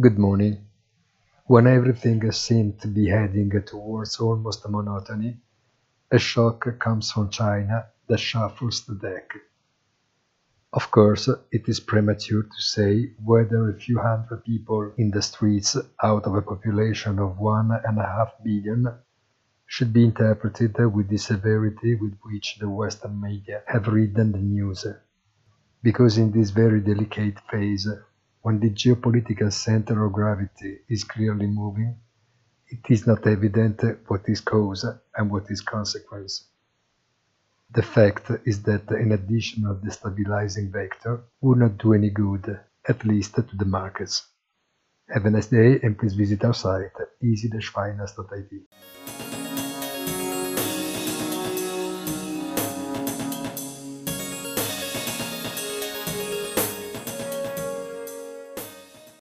Good morning. When everything seemed to be heading towards almost monotony, a shock comes from China that shuffles the deck. Of course, it is premature to say whether a few hundred people in the streets out of a population of one and a half billion should be interpreted with the severity with which the Western media have written the news. Because in this very delicate phase, when the geopolitical center of gravity is clearly moving, it is not evident what is cause and what is consequence. The fact is that an additional destabilizing vector would not do any good, at least to the markets. Have a nice day and please visit our site easy-finance.it.